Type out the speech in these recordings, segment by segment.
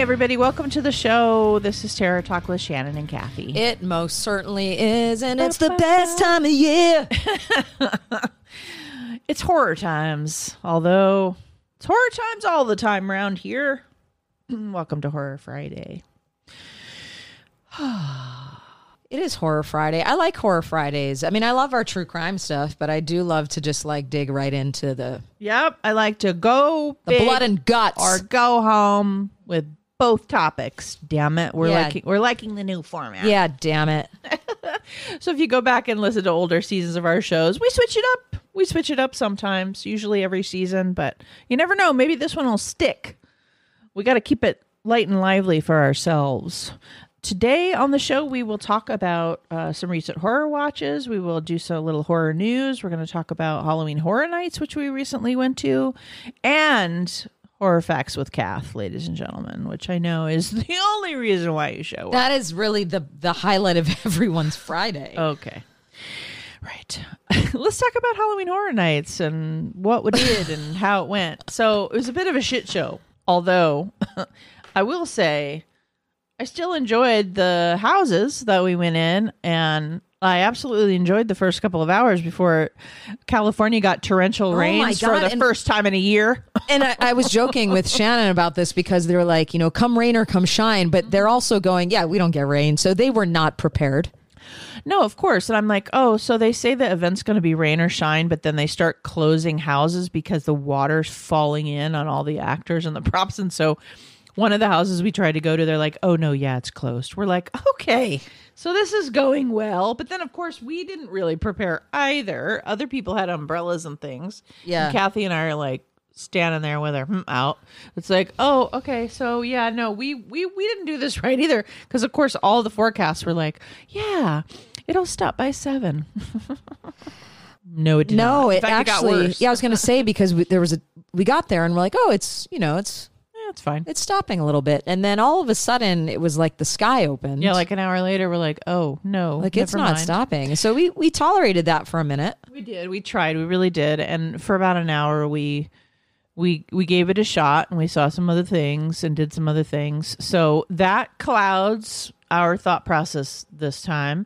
Hey, everybody, welcome to the show. This is Terror Talk with Shannon and Kathy. It most certainly is, and it's the best time of year. it's horror times, although it's horror times all the time around here. welcome to Horror Friday. It is Horror Friday. I like Horror Fridays. I mean, I love our true crime stuff, but I do love to just like dig right into the Yep, I like to go the big blood and guts. or go home with both topics. Damn it, we're Yeah. liking we're liking the new format. yeah, damn it. So if you go back and listen to older seasons of our shows, we switch it up. We switch it up sometimes, usually every season, but you never know. Maybe this one will stick. We got to keep it light and lively for ourselves. Today on the show, we will talk about uh, some recent horror watches. We will do some little horror news. We're going to talk about Halloween Horror Nights, which we recently went to, and Horror Facts with Kath, ladies and gentlemen, which I know is the only reason why you show up. That is really the the highlight of everyone's Friday. Okay. Right. Let's talk about Halloween Horror Nights and what we did and how it went. So it was a bit of a shit show. Although I will say I still enjoyed the houses that we went in and I absolutely enjoyed the first couple of hours before California got torrential oh my rains for the and- first time in a year. and I, I was joking with Shannon about this because they're like, you know, come rain or come shine, but they're mm-hmm. also going, yeah, we don't get rain, so they were not prepared. No, of course. And I'm like, oh, so they say the event's going to be rain or shine, but then they start closing houses because the water's falling in on all the actors and the props. And so one of the houses we tried to go to, they're like, oh, no, yeah, it's closed. We're like, okay, so this is going well. But then, of course, we didn't really prepare either. Other people had umbrellas and things. Yeah. And Kathy and I are like, standing there with our hmm out it's like oh okay so yeah no we we we didn't do this right either because of course all the forecasts were like yeah it'll stop by seven no it did not. No, In it fact, actually. worse. yeah, I was to say because we, there was a. We got there and we're like, oh, it's you know, it's it's fine it's stopping a little bit, and then all of a sudden it was like the sky opened. yeah like an hour later we're like oh no like it's not mind. stopping. So we we tolerated that for a minute. we did we tried we really did and for about an hour we we we gave it a shot and we saw some other things and did some other things so that clouds our thought process this time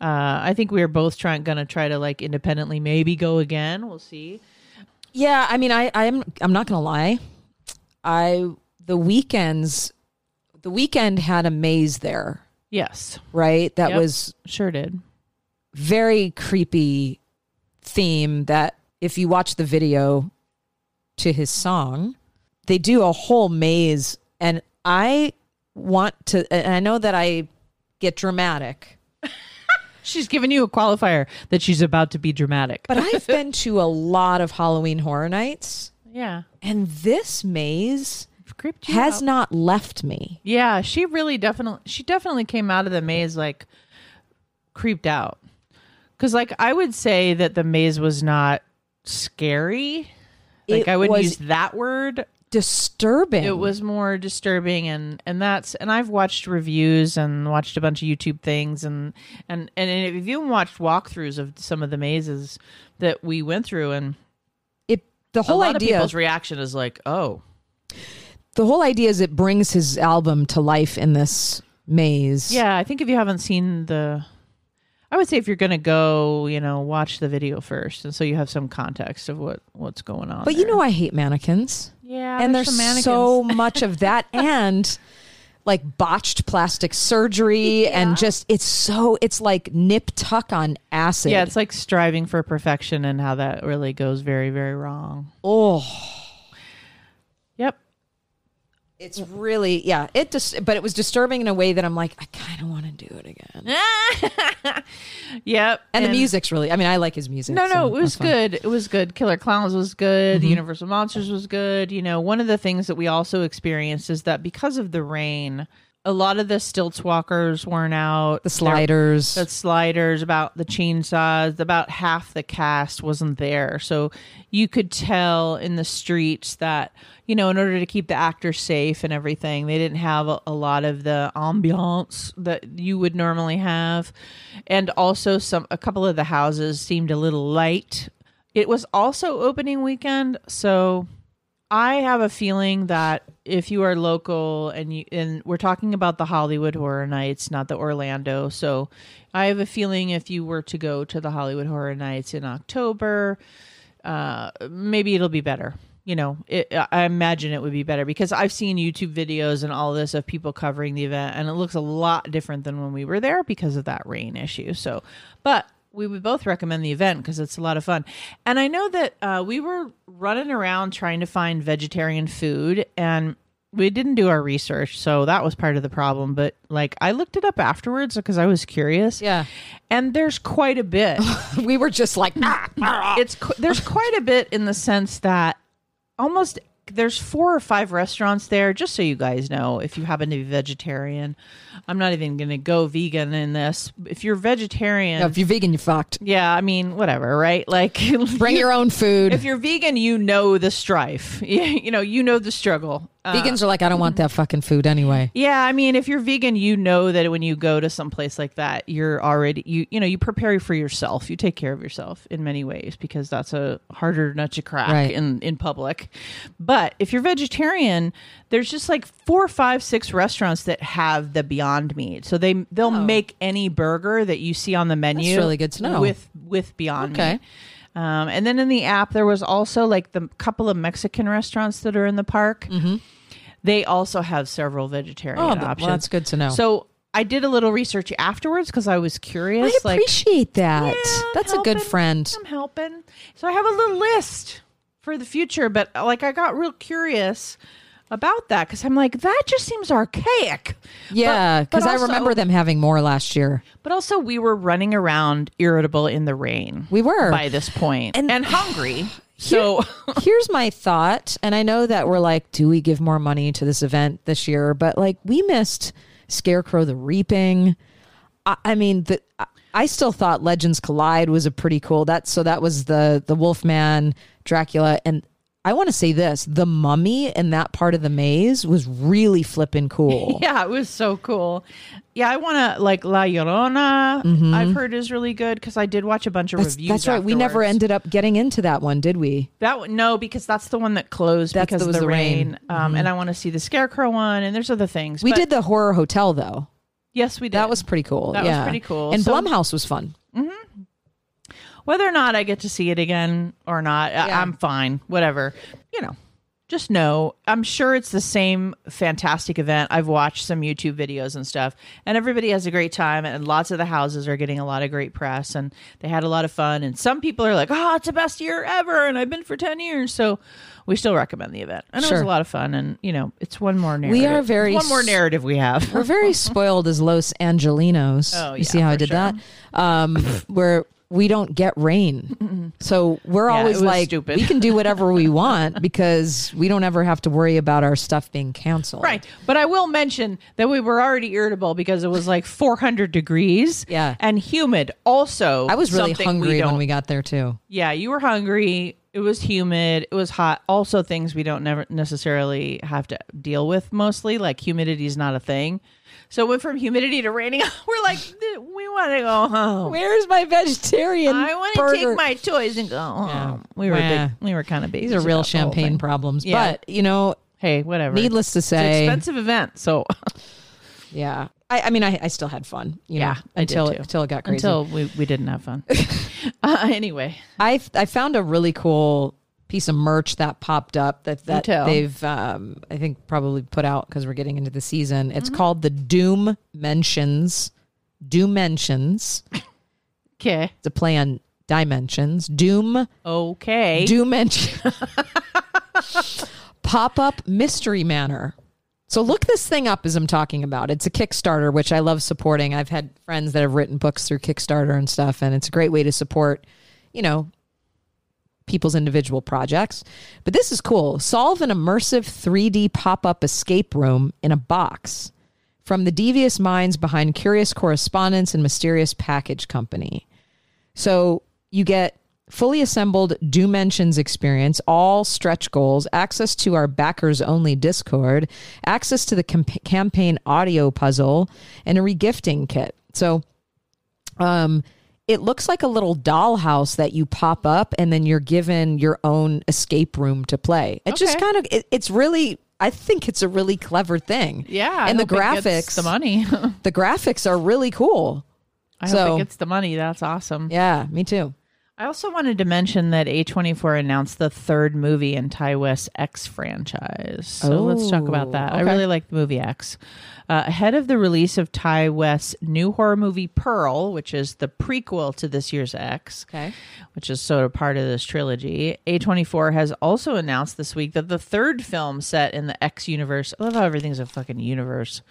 uh i think we are both trying gonna try to like independently maybe go again we'll see Yeah, I mean, I I'm I'm not going to lie. I The Weeknd's, The Weeknd had a maze there, yes right? That Yep. was sure did very creepy theme. That if you watch the video to his song, they do a whole maze, and I want to. And I know that I get dramatic. she's giving you a qualifier that she's about to be dramatic But I've been to a lot of Halloween horror nights, yeah and this maze creeped you has out. not left me. Yeah, she really definitely she definitely came out of the maze like creeped out. Cuz like I would say that the maze was not scary. Like It I wouldn't use that word. disturbing. It was more disturbing and and that's and I've watched reviews and watched a bunch of YouTube things and and and if you've even watched walkthroughs of some of the mazes that we went through and it. The a whole lot of idea. people's reaction is like, "Oh, The whole idea is it brings his album to life in this maze. Yeah, I think if you haven't seen the, I would say if you're gonna go, you know, watch the video first, and so you have some context of what what's going on. But you know, I hate mannequins, yeah, and there's there's so much of that, and like botched plastic surgery, and just it's so it's like nip tuck on acid. yeah, it's like striving for perfection and how that really goes very very wrong. oh. It's really yeah. It just but it was disturbing in a way that I'm like I kind of want to do it again. Yep. And, the music's really. I mean, I like his music. No, no, so it was good. It was good. Killer Clowns was good. The mm-hmm. Universal Monsters was good. You know, one of the things that we also experienced is that because of the rain, a lot of the stilts walkers weren't out. The There- sliders. the sliders, about the chainsaws, about half the cast wasn't there. So you could tell in the streets that, you know, in order to keep the actors safe and everything, they didn't have a, a lot of the ambiance that you would normally have. And also some a couple of the houses seemed a little light. It was also opening weekend, so I have a feeling that if you are local and you and we're talking about the Hollywood Horror Nights, not the Orlando. So I have a feeling if you were to go to the Hollywood Horror Nights in October, uh, maybe it'll be better. You know, it, I imagine it would be better because I've seen YouTube videos and all this of people covering the event, and it looks a lot different than when we were there because of that rain issue. So, but we would both recommend the event because it's a lot of fun. And I know that uh, we were running around trying to find vegetarian food, and we didn't do our research, so that was part of the problem. But like, I looked it up afterwards because I was curious. Yeah. and there's quite a bit. we were just like, "Ah, ah." it's qu- there's quite a bit in the sense that almost there's four or five restaurants there just so you guys know if you happen to be vegetarian. I'm not even going to go vegan in this. If you're vegetarian No, if you're vegan, you're fucked. yeah i mean whatever right? Like Bring your own food. if you're vegan you know the strife. You know you know the struggle Uh, Vegans are like, I don't want that fucking food anyway. yeah, I mean, if you're vegan, you know that when you go to some place like that, you're already you you know you prepare for yourself. You take care of yourself in many ways because that's a harder nut to crack Right. in in public. But if you're vegetarian, there's just like four, five, six restaurants that have the Beyond Meat. So they they'll make any burger that you see on the menu. really good to know. With with Beyond Okay. Meat. Um, and then in the app, there was also like the couple of Mexican restaurants that are in the park. They also have several vegetarian Mm-hmm. Oh, th- well, options. that's good to know. So I did a little research afterwards because I was curious. I like, appreciate that. Yeah, That's a good friend. I'm helping. So I have a little list for the future, but like I got real curious about that because I'm like, that just seems archaic. Yeah, because I remember them having more last year. But also, we were running around irritable in the rain. We were. by this point And- and, hungry. So Here's my thought, and I know that we're like, do we give more money to this event this year? But like, we missed Scarecrow the Reaping. I, I mean, the I- I still thought Legends Collide was a pretty cool. That so that was the the Wolfman Dracula, and I want to say this: the Mummy in that part of the maze was really flipping cool. yeah, it was so cool. Yeah, I want to like La Llorona. I've heard is really good because I did watch a bunch of Mm-hmm. That's, reviews. that's right. We never ended up getting into that one, did we? That one, no, because that's the one that closed That's- because of the, the rain. rain. Um, And I want to see the Scarecrow one, and there's other things. We But did the Horror Hotel though. Yes, we did. That was pretty cool. That was yeah. pretty cool. And So- Blumhouse was fun. Whether or not I get to see it again or not. I- Yeah. I'm fine. Whatever. You know, just know I'm sure it's the same fantastic event. I've watched some YouTube videos and stuff, and everybody has a great time. And lots of the houses are getting a lot of great press, and they had a lot of fun. And some people are like, "Oh, it's the best year ever," and I've been for ten years. So we still recommend the event, and it was a lot of fun. And you know, it's one more narrative. We are very It's one more narrative we have. We're very spoiled as Los Angelinos. Oh, you see how I did sure. that? Um, where we don't get rain. So we're Yeah, always like, stupid. we can do whatever we want because we don't ever have to worry about our stuff being canceled. Right. But I will mention that we were already irritable because it was like 400 degrees Yeah. and humid. Also, I was really hungry don't- when we got there too. Yeah, you were hungry. It was humid. It was hot. Also, things we don't never necessarily have to deal with mostly, like humidity is not a thing. So it went from humidity to raining. We're like, we want to go home. Where's my vegetarian? I want to burger? take my toys and go home. Yeah. We were big, we were kind of big. These are real champagne problems. Yeah. But, you know, Hey, whatever. needless to it's an say, expensive event. So yeah. I, I mean, I, I still had fun. You Yeah, know, until too. until it got crazy. until we, we didn't have fun. uh, anyway, I I found a really cool piece of merch that popped up that that they've um, I think probably put out because we're getting into the season. It's Mm-hmm. called the Doom Mentions. Doom Mentions. okay, It's a play on dimensions. Doom okay. Doom Mention. Pop up mystery manor. So look this thing up as I'm talking about. It's a Kickstarter, which I love supporting. I've had friends that have written books through Kickstarter and stuff, and it's a great way to support, you know, people's individual projects. But this is cool. Solve an immersive 3D pop up escape room in a box from the devious minds behind Curious Correspondence and Mysterious Package Company. So you get fully assembled Dimensions experience, all stretch goals, access to our backers only Discord, access to the camp- campaign audio puzzle, and a regifting kit. So um it looks like a little dollhouse that you pop up and then you're given your own escape room to play. It just kind of it, it's really I think it's a really clever thing. Yeah, I and the it gets graphics, the money. the graphics are really cool. I So- hope it gets the money. That's awesome. Yeah, me too. I also wanted to mention that A24 announced the third movie in Ti West's X franchise. So let's talk about Oh, that. I really like the movie X. Uh, ahead of the release of Ti West's new horror movie Pearl, which is the prequel to this year's X, Okay. which is sort of part of this trilogy, A24 has also announced this week that the third film set in the X universe, I love how everything's a fucking universe,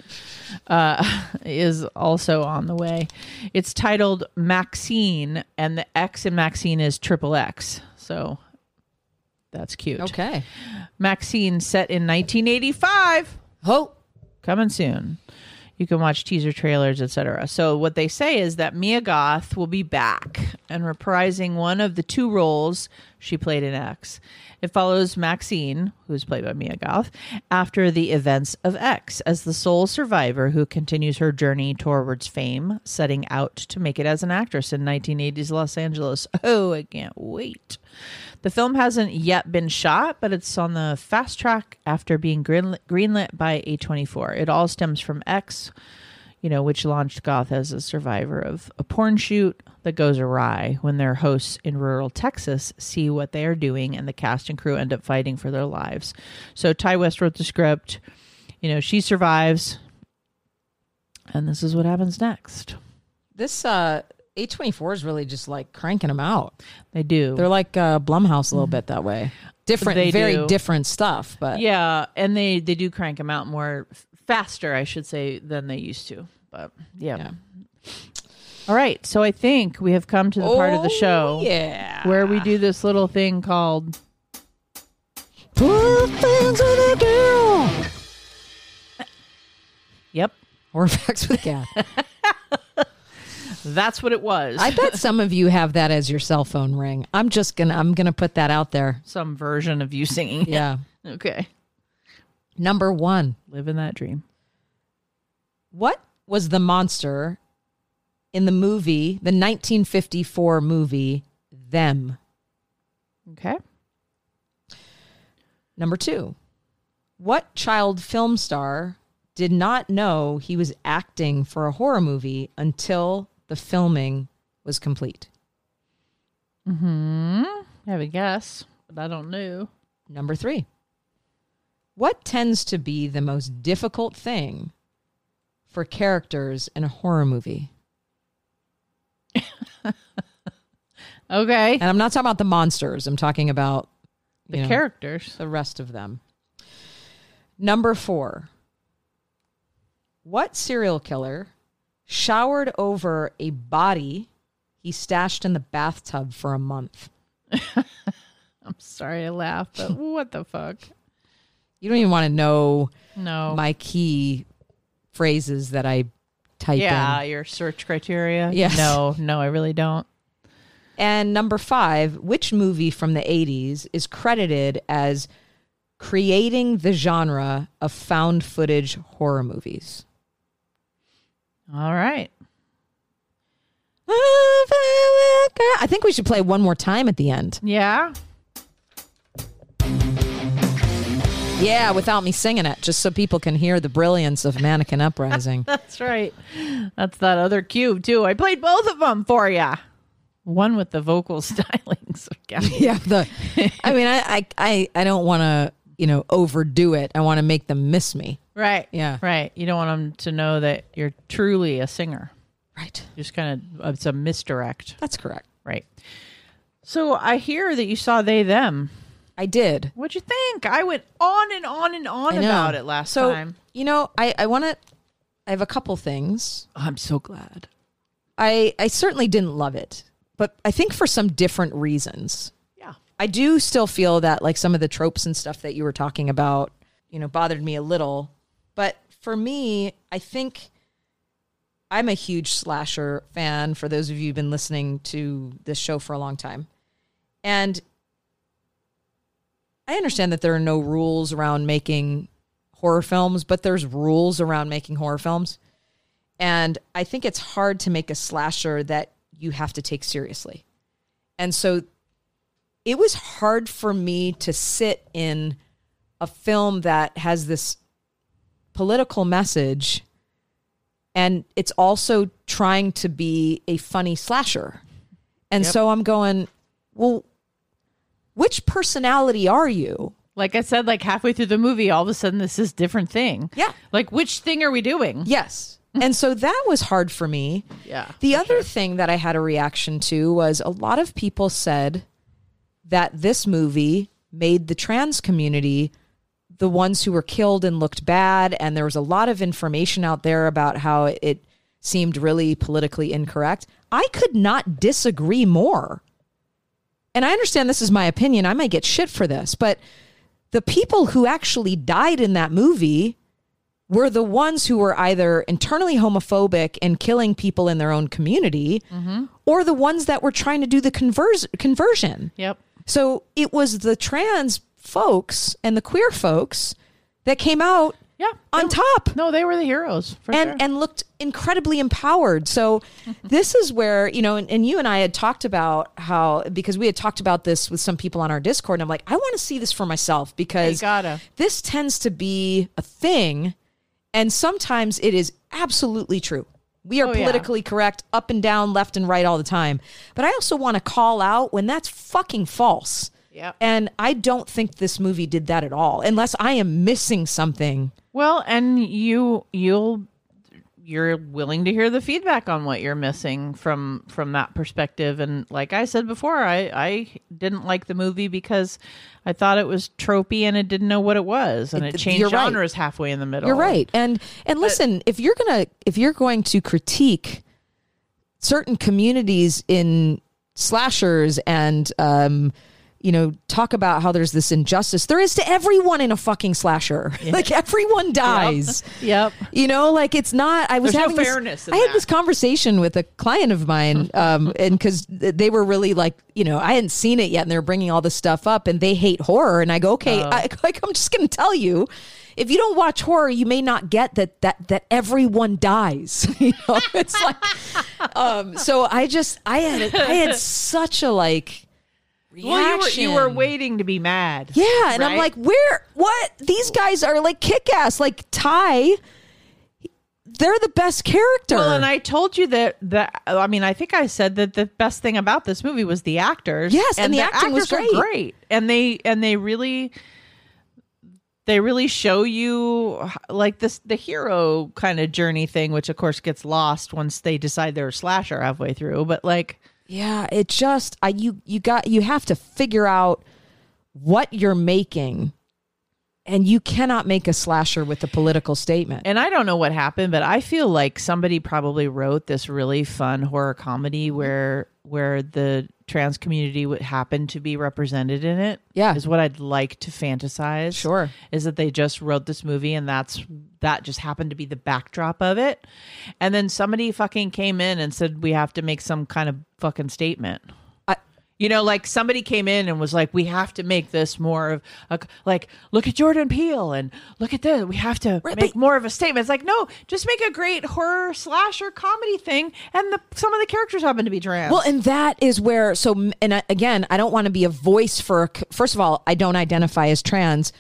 uh, is also on the way. It's titled Maxine, and the X in Maxine is triple X. So that's cute. Okay. Maxine set in 1985 Oh, coming soon. You can watch teaser trailers, etc. So what they say is that Mia Goth will be back and reprising one of the two roles she played in X. It follows Maxine, who's played by Mia Goth, after the events of X as the sole survivor who continues her journey towards fame, setting out to make it as an actress in 1980s Los Angeles. Oh, I can't wait. The film hasn't yet been shot, but it's on the fast track after being greenlit, greenlit by A24. It all stems from X, you know, which launched Goth as a survivor of a porn shoot that goes awry when their hosts in rural Texas see what they are doing and the cast and crew end up fighting for their lives. So Ti West wrote the script. You know, she survives, and this is what happens next. this uh A24 is really just like cranking them out. They do. They're like uh, Blumhouse a little bit that way. Different, They very do. different stuff, but Yeah, and they they do crank them out more faster, I should say, than they used to. But yeah. Yeah. All right, so I think we have come to the part of the Oh, show yeah, where we do this little thing called Poor things with a girl. Yep, Or facts with a cat. that's what it was. I bet some of you have that as your cell phone ring. I'm just gonna I'm gonna put that out there. Some version of you singing. Yeah. Okay. Number one. Living that dream. What was the monster in the movie, the 1954 movie, Them? Okay. Number two. What child film star did not know he was acting for a horror movie until the filming was complete? Hmm. I have a guess, but I don't know. Number three. What tends to be the most difficult thing for characters in a horror movie? Okay. And I'm not talking about the monsters, I'm talking about The know, characters. the rest of them. Number four. What serial killer showered over a body he stashed in the bathtub for a month? I'm sorry I laughed, but what the fuck? You don't even want to know No. my key phrases that I type yeah, in. your search criteria. Yes. No, no, I really don't. And number five, which movie from the 80s is credited as creating the genre of found footage horror movies? All right. I think we should play one more time at the end. Yeah. Yeah, without me singing it, just so people can hear the brilliance of Mannequin Uprising. That's right. That's that other cue too. I played both of them for you. One with the vocal stylings. yeah, the. I mean, I I I, I don't want to you know overdo it. I want to make them miss me. right. Yeah. Right. You don't want them to know that you're truly a singer. Right. Just kind of uh, it's a misdirect. That's correct. Right. So I hear that you saw they them. I did. What'd you think? I went on and on and on about it last so, time. You know, I I want to. I have a couple things. Oh, I'm so glad. I I certainly didn't love it, but I think for some different reasons. Yeah. I do still feel that like some of the tropes and stuff that you were talking about, you know, bothered me a little. But for me, I think I'm a huge slasher fan for those of you who've been listening to this show for a long time. And I understand that there are no rules around making horror films, but there's rules around making horror films. And I think it's hard to make a slasher that you have to take seriously. And so it was hard for me to sit in a film that has this political message and it's also trying to be a funny slasher. And Yep. so I'm going, well, which personality are you? Like I said, like halfway through the movie, all of a sudden this is different thing. Yeah. Like which thing are we doing? Yes. And so that was hard for me. Yeah. The other thing that I had a reaction to was a lot of people said that this movie made the trans community the ones who were killed and looked bad. And there was a lot of information out there about how it seemed really politically incorrect. I could not disagree more. And I understand this is my opinion. I might get shit for this, but the people who actually died in that movie were the ones who were either internally homophobic and killing people in their own community mm-hmm. or the ones that were trying to do the convers- conversion. Yep. So it was the trans folks and the queer folks that came out Yeah. on top No, they were the heroes for and sure. and looked incredibly empowered. So this is where you know, and, and you and I had talked about how because we had talked about this with some people on our Discord, and I'm like, I want to see this for myself because this tends to be a thing, and sometimes it is absolutely true. We are Oh, yeah. politically correct up and down, left and right all the time. But I also want to call out when that's fucking false. Yep. And I don't think this movie did that at all, unless I am missing something. Well, and you you'll you're willing to hear the feedback on what you're missing from from that perspective and like I said before, I I didn't like the movie because I thought it was tropey and it didn't know what it was and it, It- changed you're right. genres halfway in the middle. You're right. And and listen, if you're gonna if you're going to critique certain communities in slashers and um you know talk about how there's this injustice there is to everyone in a fucking slasher like everyone dies Yep. you know like it's not i was There's no having this- fairness in i had that. this conversation with a client of mine um and because they were really like you know i hadn't seen it yet and they're bringing all this stuff up and they hate horror and i go okay Oh. I, like i'm just gonna tell you if you don't watch horror you may not get that that that everyone dies you know it's like um so i just i had i had such a like Well, you were, you were waiting to be mad. Yeah, and I'm like, where? What? These guys are like kick ass. Like Ty, they're the best character. Well, and I told you that that I mean, I think I said that the best thing about this movie was the actors. Yes, and the acting was actors were great. great, and they and they really they really show you like this the hero kind of journey thing, which of course gets lost once they decide they're a slasher halfway through. But like, yeah, it just I you you got you have to figure out what you're making, and you cannot make a slasher with a political statement. and I don't know what happened, but I feel like somebody probably wrote this really fun horror comedy where where the trans community would happen to be represented in it. Yeah. is what I'd like to fantasize. Sure. is that they just wrote this movie and that's that just happened to be the backdrop of it, and then somebody fucking came in and said we have to make some kind of fucking statement. You know, like somebody came in and was like, "We have to make this more of a like, look at Jordan Peele and look at this. We have to Right, make more of a statement." It's like, no, just make a great horror slasher comedy thing, and the some of the characters happen to be trans. Well, and that is where so and I, again, I don't want to be a voice for first of all, I don't identify as trans.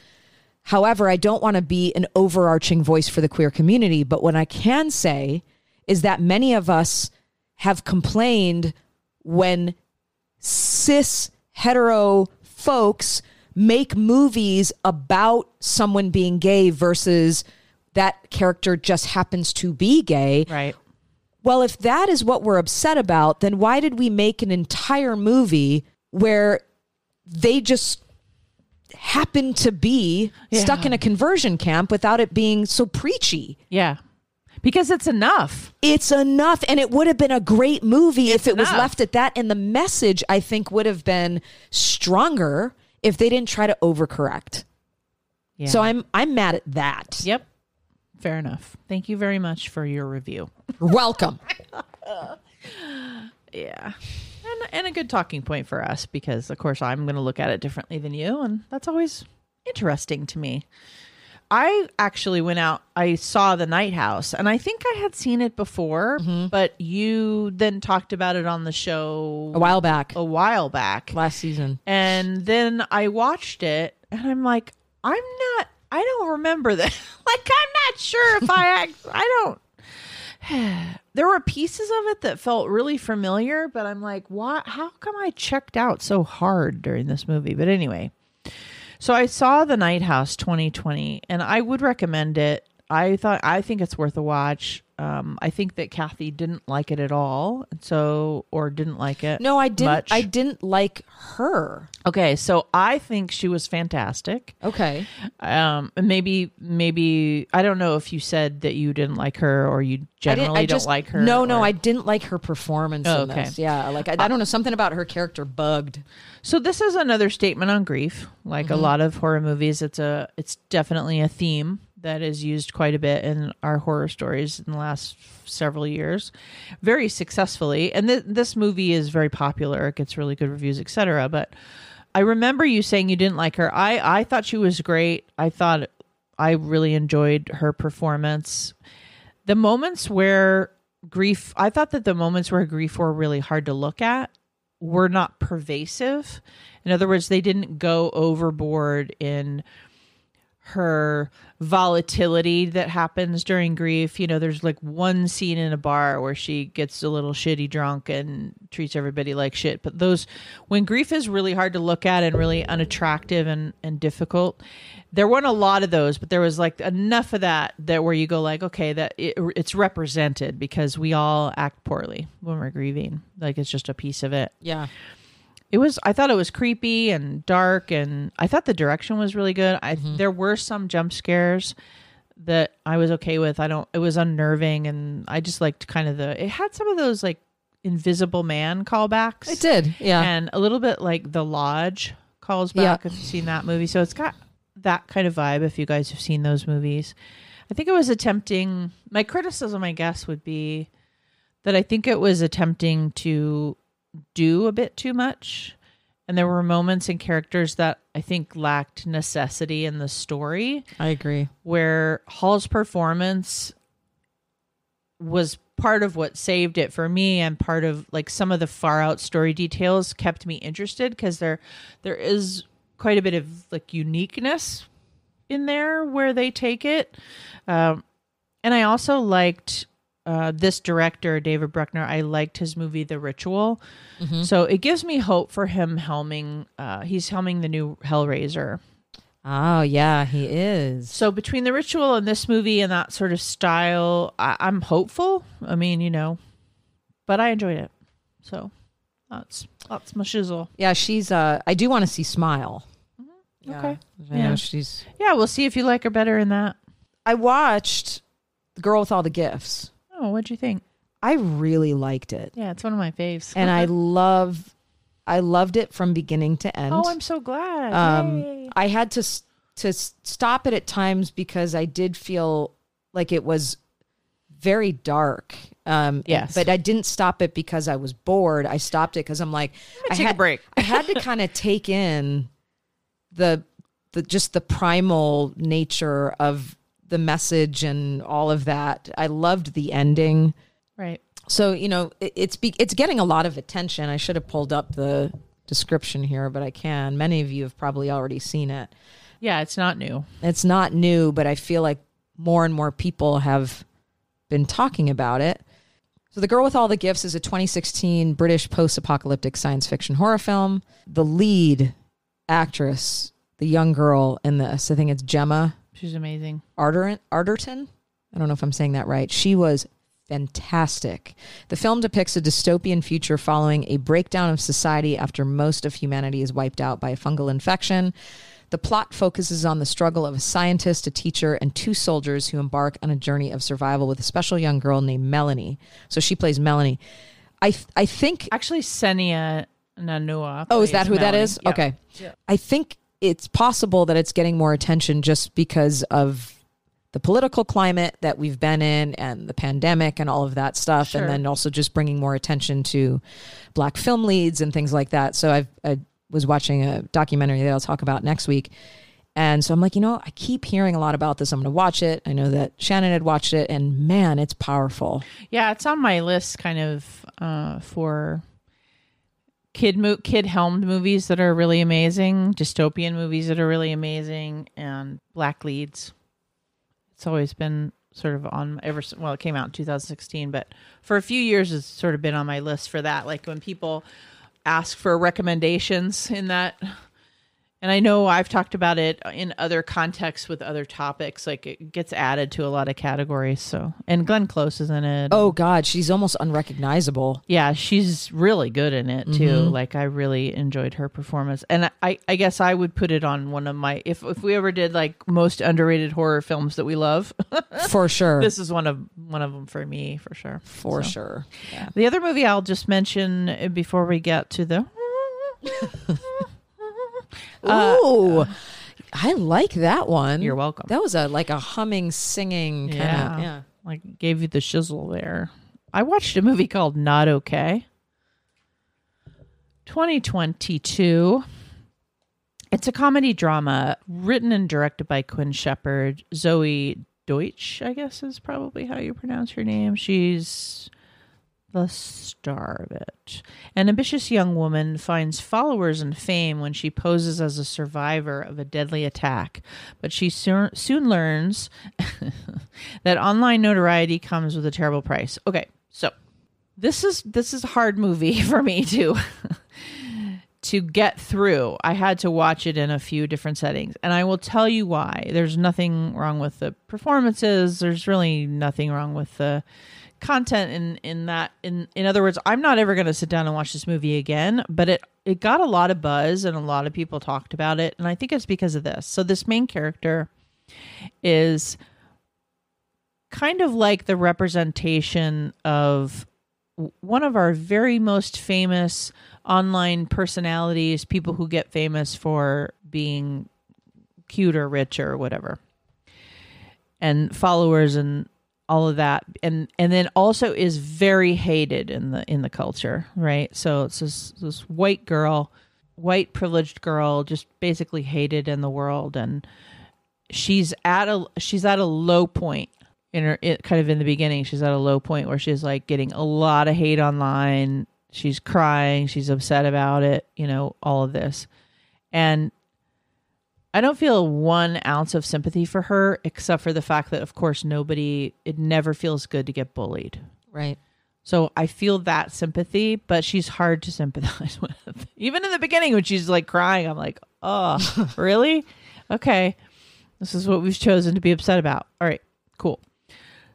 However, I don't want to be an overarching voice for the queer community, but what I can say is that many of us have complained when cis hetero folks make movies about someone being gay versus that character just happens to be gay. right. Well, if that is what we're upset about, then why did we make an entire movie where they just happen to be stuck in a conversion camp without it being so preachy? Yeah, because it's enough. It's enough. And it would have been a great movie if it was left at that. And the message, I think, would have been stronger if they didn't try to overcorrect. Yeah. So I'm I'm mad at that. Yep. Fair enough. Thank you very much for your review. Welcome. Yeah. And and a good talking point for us because of course I'm going to look at it differently than you and that's always interesting to me. I actually went out I saw The Night House and I think I had seen it before, mm-hmm. but you then talked about it on the show A while back, a while back. last season. And then I watched it and I'm like, I'm not. I don't remember that. like, I'm not sure if I. act- I don't. there were pieces of it that felt really familiar, but I'm like, what? How come I checked out so hard during this movie? But anyway, so I saw The Night House 2020, and I would recommend it. I thought I think it's worth a watch. Um, I think that Kathy didn't like it at all, so or didn't like it. No, I didn't. much. I didn't like her. Okay, so I think she was fantastic. Okay. Um, maybe maybe I don't know if you said that you didn't like her or you generally didn't, I don't just, like her. No, no, I didn't like her performance Oh, in okay. this. Yeah, like I, I don't know something about her character bugged. So this is another statement on grief. Like Mm-hmm. a lot of horror movies, it's a it's definitely a theme that is used quite a bit in our horror stories in the last several years, very successfully. And th- this movie is very popular; it gets really good reviews, etc. But I remember you saying you didn't like her. I I thought she was great. I thought I really enjoyed her performance. The moments where grief, I thought that the moments where grief were really hard to look at were not pervasive. In other words, they didn't go overboard in her volatility that happens during grief. You know, there's like one scene in a bar where she gets a little shitty drunk and treats everybody like shit. But those, when grief is really hard to look at and really unattractive and, and difficult, there weren't a lot of those, but there was like enough of that that where you go like, okay, that it, it's represented because we all act poorly when we're grieving. Like it's just a piece of it Yeah. It was i thought it was creepy and dark and i thought the direction was really good i mm-hmm. there were some jump scares that i was okay with i don't it was unnerving and i just liked kind of the it had some of those like invisible man callbacks It did. Yeah. and a little bit like the lodge calls Yeah. back if you've seen that movie so it's got that kind of vibe if you guys have seen those movies i think it was attempting my criticism i guess would be that i think it was attempting to do a bit too much and there were moments and characters that i think lacked necessity in the story I agree. where Hall's performance was part of what saved it for me and part of like some of the far out story details kept me interested because there there is quite a bit of like uniqueness in there where they take it um, and i also liked uh, this director david bruckner i liked his movie the ritual so it gives me hope for him helming uh, he's helming the new hellraiser Oh yeah, he is. so between the ritual and this movie and that sort of style, I, I'm hopeful. I mean, you know, but I enjoyed it. So that's that's my shizzle. Yeah, she's. Uh, I do want to see Smile. Yeah. Okay. Yeah, Yeah. she's. Yeah, we'll see if you like her better in that. I watched the girl with all the gifts. Oh, what'd you think? I really liked it, Yeah, it's one of my faves. and I love. I loved it from beginning to end. oh, I'm so glad. um. I had to to stop it at times because I did feel like it was very dark. Um, Yes. but I didn't stop it because I was bored. I stopped it because I'm like, I take a had, break. I had to kind of take in the the just the primal nature of the message and all of that. I loved the ending. Right. So you know, it, it's be, it's getting a lot of attention. I should have pulled up the description here, but I can. Many of you have probably already seen it. Yeah, it's not new. It's not new, but I feel like more and more people have been talking about it. So, The Girl with All the Gifts is a 2016 British post apocalyptic science fiction horror film. The lead actress, the young girl in this, I think it's Gemma She's amazing. Arterton. Arterton? I don't know if I'm saying that right. She was fantastic. The film depicts a dystopian future following a breakdown of society after most of humanity is wiped out by a fungal infection. The plot focuses on the struggle of a scientist, a teacher, and two soldiers who embark on a journey of survival with a special young girl named Melanie. So she plays Melanie. I I think Actually, Sennia Nanua. Oh, is that who that Melanie. is? Yeah. Okay. I think it's possible that it's getting more attention just because of the political climate that we've been in and the pandemic and all of that stuff. Sure. And then also just bringing more attention to black film leads and things like that. So I've, I was watching a documentary that I'll talk about next week. And so I'm like, you know, I keep hearing a lot about this. I'm going to watch it. I know that Shannon had watched it, and man, it's powerful. Yeah, it's on my list kind of uh, for kid mo- kid helmed movies that are really amazing, dystopian movies that are really amazing, and black leads. It's always been sort of on ever well, it came out in 2016, but for a few years it's sort of been on my list for that. Like when people ask for recommendations in that and I know I've talked about it in other contexts with other topics. Like it gets added to a lot of categories. So, and Glenn Close is in it. Oh God, she's almost unrecognizable. yeah, she's really good in it too. Mm-hmm. Like I really enjoyed her performance, and I, I guess I would put it on one of my if if we ever did like most underrated horror films that we love, For sure. this is one of one of them for me for sure. for So. sure. Yeah. The other movie I'll just mention before we get to the Uh, I like that one. You're welcome. That was a like a humming, singing kind Yeah. of yeah. like gave you the shizzle there. I watched a movie called Not Okay. 2022. It's a comedy drama written and directed by Quinn Shepard. Zoey Deutch, I guess is probably how you pronounce her name. She's the star of it. An ambitious young woman finds followers and fame when she poses as a survivor of a deadly attack, but she soon, soon learns that online notoriety comes with a terrible price. Okay, so this is this is a hard movie for me to to get through. I had to watch it in a few different settings, and I will tell you why. There's nothing wrong with the performances. There's really nothing wrong with the content in in that in in other words i'm not ever going to sit down and watch this movie again but it it got a lot of buzz and a lot of people talked about it and i think it's because of this. So this main character is kind of like the representation of one of our very most famous online personalities people who get famous for being cute or rich or whatever and followers and all of that. And and then also is very hated in the in the culture right? So it's this this white girl white privileged girl just basically hated in the world. And she's at a she's at a low point in her it, kind of in the beginning she's at a low point where she's like getting a lot of hate online. She's crying. She's upset about it you know all of this. And I don't feel one ounce of sympathy for her, except for the fact that, of course, nobody, it never feels good to get bullied. Right. So I feel that sympathy, but she's hard to sympathize with. Even in the beginning when she's like crying, I'm like, oh, really? Okay. This is what we've chosen to be upset about. All right, cool.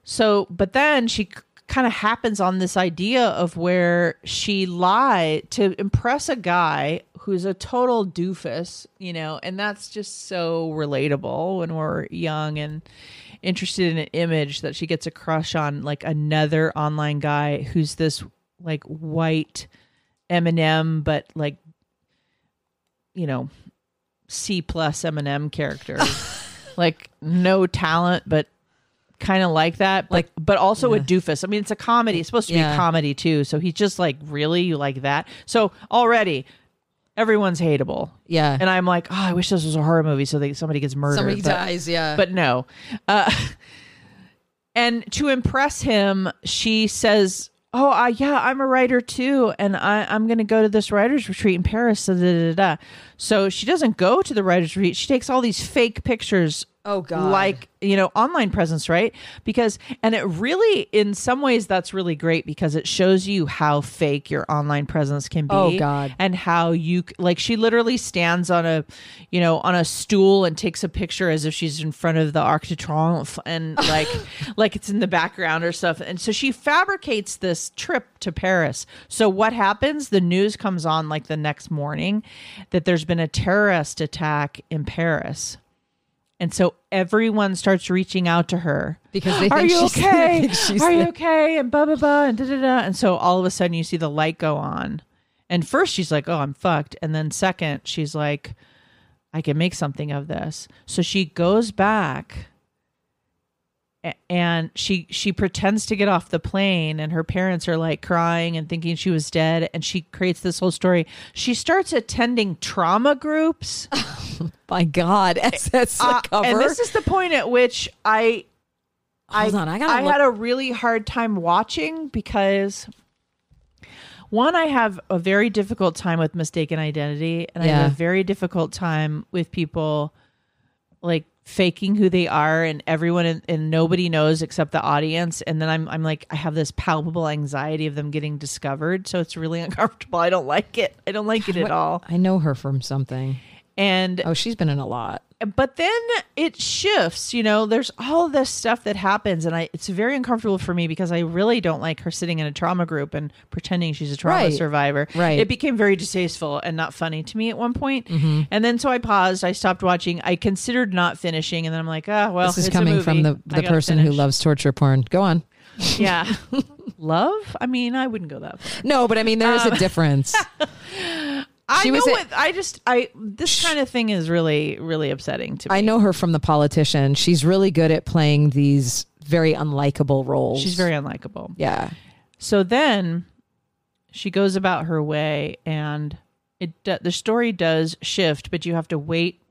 So, but then she kind of happens on this idea of where she lied to impress a guy who's a total doofus, you know, and that's just so relatable when we're young and interested in an image that she gets a crush on like another online guy who's this like white Eminem, but like, you know, C plus Eminem character. like no talent, but kind of like that, but Like- but also a doofus. I mean, it's a comedy. It's supposed to be Yeah. a comedy too. So he's just like, really, you like that? So already, everyone's hateable, Yeah. and I'm like, oh, I wish this was a horror movie so that somebody gets murdered. Somebody but, dies. Yeah. but no. Uh, and to impress him, she says, "Oh, uh, yeah, I'm a writer too, and I, I'm going to go to this writers retreat in Paris." Da, da, da, da. So she doesn't go to the writers retreat. She takes all these fake pictures oh God. like you know online presence right? Because and it really in some ways that's really great because it shows you how fake your online presence can be Oh, God. and how you like she literally stands on a you know on a stool and takes a picture as if she's in front of the arc de triomphe and like like it's in the background or stuff. And so she fabricates this trip to paris. So what happens? The news comes on like the next morning that there's been a terrorist attack in paris and so everyone starts reaching out to her Because they Are think you she's- okay? think she's Are you the- okay? And blah blah blah and da da da. And so all of a sudden you see the light go on. And first she's like, "Oh, I'm fucked." And then second, she's like, "I can make something of this." So she goes back and she she pretends to get off the plane and her parents are like crying and thinking she was dead and she creates this whole story. She starts attending trauma groups. My God. That's, that's Uh, cover. and this is the point at which I Hold on. I gotta I look. had a really hard time watching because One, I have a very difficult time with mistaken identity, and I have a very difficult time with people like faking who they are, and everyone and, and nobody knows except the audience. And then I'm I'm like I have this palpable anxiety of them getting discovered, so it's really uncomfortable. I don't like it. I don't like it at all. I know her from something. And Oh, she's been in a lot. But then it shifts you know there's all this stuff that happens and i it's very uncomfortable for me because i really don't like her sitting in a trauma group and pretending she's a trauma Right. survivor Right. it became very distasteful and not funny to me at one point Mm-hmm. and then so i paused i stopped watching i considered not finishing and then i'm like ah well this is coming from the, the person who loves torture porn. Go on. yeah love i mean i wouldn't go that far No, but I mean, there is a difference. I know it i just i this kind of thing is really really upsetting to me I know her from The Politician. She's really good at playing these very unlikable roles. she's very unlikable yeah. So then she goes about her way, and it the story does shift, but you have to wait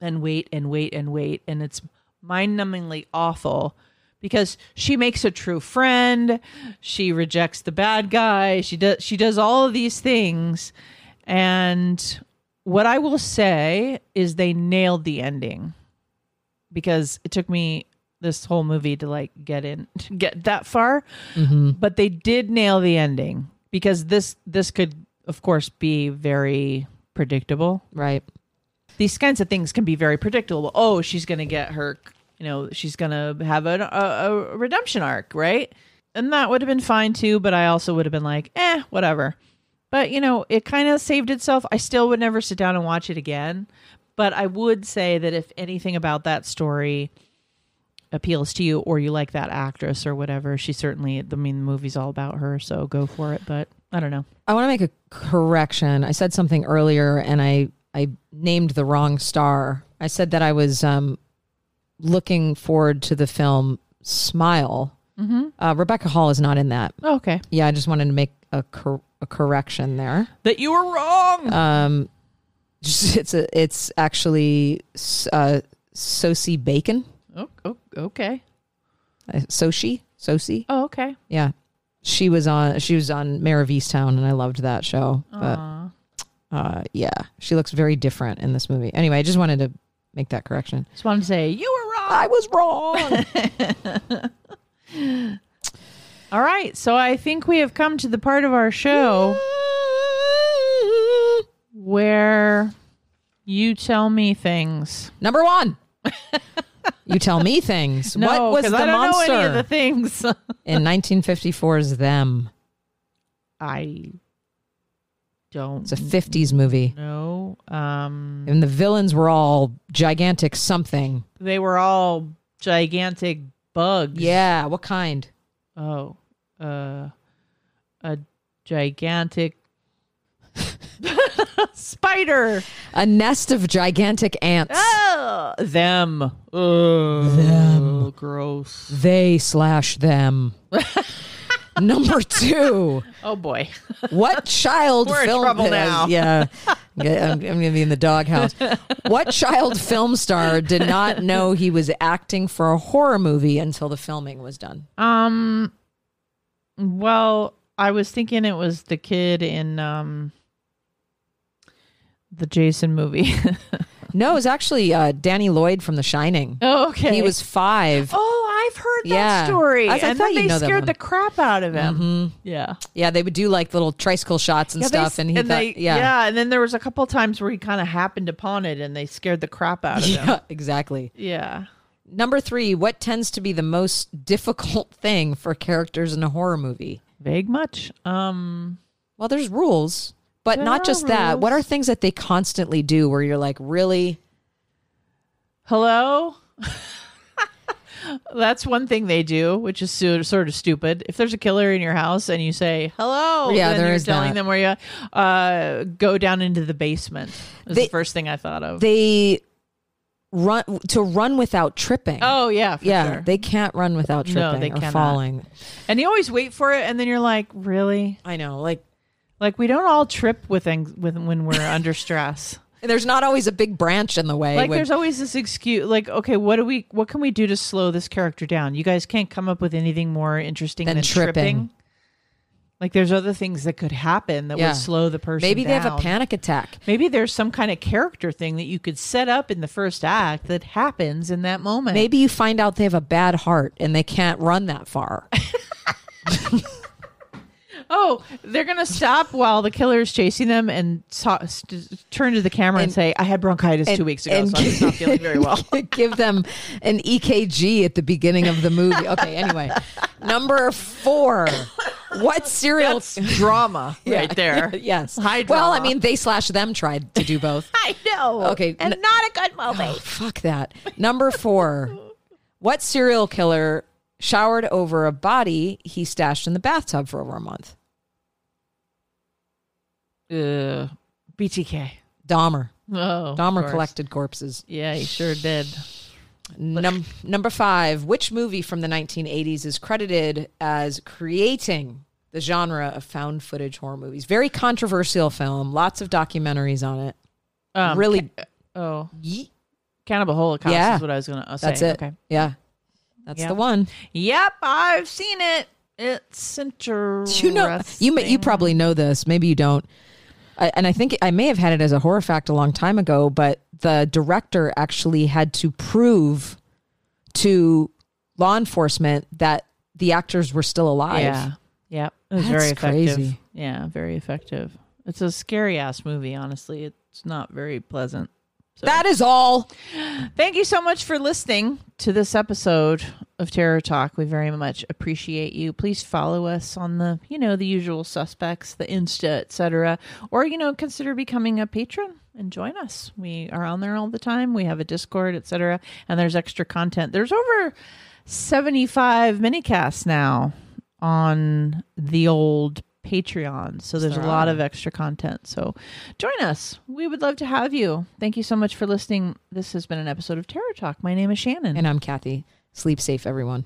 and wait and wait and wait, and it's mind-numbingly awful because she makes a true friend, she rejects the bad guy, she does she does all of these things, and what I will say is they nailed the ending because it took me this whole movie to like get in to get that far. But they did nail the ending because this this could of course be very predictable. Right. these kinds of things can be very predictable. Oh she's gonna get her you know she's gonna have a, a, a redemption arc right? And that would have been fine too but i also would have been like eh whatever but you know it kind of saved itself i still would never sit down and watch it again but i would say that if anything about that story appeals to you or you like that actress or whatever she certainly i mean the movie's all about her so go for it but i don't know I want to make a correction. I said something earlier and I, I named the wrong star. I said that I was um, looking forward to the film Smile. Mm-hmm. Uh, Rebecca Hall is not in that. Oh, okay Yeah, I just wanted to make a, cor- a correction there. that you were wrong Um, it's a, it's actually uh, Sosie Bacon. oh, oh, okay Uh, Soshi, Sosie. oh okay Yeah, she was on. She was on Mare of Easttown, and I loved that show. But uh, yeah, she looks very different in this movie. Anyway, I just wanted to make that correction. Just wanted to say you were wrong. I was wrong. All right, so I think we have come to the part of our show where you tell me things. Number one. you tell me things. No, what was the I don't monster know any of the things. in 1954's Them? I don't It's a 50s movie, No. Um, and the villains were all gigantic something. they were all gigantic bugs. Yeah, what kind? Oh, uh, a gigantic spider. A nest of gigantic ants. Oh, them. Oh, them. Gross. They slash them. Number two. Oh boy. What child We're in film trouble now. Yeah, Yeah, I'm, I'm going to be in the doghouse. What child film star did not know he was acting for a horror movie until the filming was done? Um. Well, I was thinking it was the kid in um the Jason movie. No, it was actually uh, Danny Lloyd from The Shining. oh, okay. He was five. Oh, I've heard that Yeah. story. I- I and thought then you'd they scared the crap out of him. Mhm. Yeah. Yeah, they would do like little tricycle shots and Yeah, they- stuff, and he thought, they, yeah, and then there was a couple times where he kind of happened upon it, and they scared the crap out of him. yeah, exactly. Yeah. Number three, what tends to be the most difficult thing for characters in a horror movie? Vague much. Um. Well, there's rules, but not just that. What are things that they constantly do where you're like, really? Hello. That's one thing they do, which is so, sort of stupid. If there's a killer in your house and you say hello, Yeah, there you're is telling that. them where you uh, go down into the basement. Was They- the first thing I thought of. They run to run without tripping. oh yeah, for yeah, sure. they can't run without No, tripping they or cannot. falling. and you always wait for it, and then you're like, really? I know, like Like we don't all trip with ang- with when we're under stress. There's not always a big branch in the way. Like when- there's always this excuse. Like okay, what do we? What can we do to slow this character down? You guys can't come up with anything more interesting Than tripping. tripping. Like there's other things that could happen that Yeah. would slow the person. Maybe they have a panic attack. Maybe there's some kind of character thing that you could set up in the first act that happens in that moment. Maybe you find out they have a bad heart and they can't run that far. Oh, they're gonna stop while the killer's chasing them and st- turn to the camera and, And- say, "I had bronchitis two weeks ago, so I'm just not feeling very well." Give them an EKG at the beginning of the movie. Okay, anyway. Number four. What serial drama right there. yes. High well, I mean, they slash them tried to do both. I know. Okay, and n- not a good movie. Oh, fuck that. Number four. What serial killer showered over a body he stashed in the bathtub for over a month? Uh, BTK. Dahmer. Oh, Dahmer collected corpses. Yeah, he sure did. Num- number five. Which movie from the 1980s is credited as creating the genre of found footage horror movies? Very controversial film. Lots of documentaries on it. Um, really. ca- oh, Ye- Cannibal Holocaust Yeah. is what I was gonna uh, say. That's it. Okay. Yeah. That's Yeah. the one. Yep, I've seen it. It's interesting. You know, you may, you probably know this. Maybe you don't. I, and I think I may have had it as a horror fact a long time ago, but the director actually had to prove to law enforcement that the actors were still alive. Yeah. Yep. It was That's very effective. crazy. Yeah, very effective. It's a scary ass movie, honestly. It's not very pleasant. So That is all. thank you so much for listening to this episode of Terror Talk. We very much appreciate you. Please follow us on the, you know, the usual suspects, the Insta, etc. Or, you know, consider becoming a patron and join us. We are on there all the time. We have a Discord, etc. And there's extra content. There's over 75 minicasts now on the old Patreon. So there's a lot are. of extra content. So join us. We would love to have you. Thank you so much for listening. This has been an episode of Terror Talk. My name is Shannon. And I'm Kathy. Sleep safe, everyone.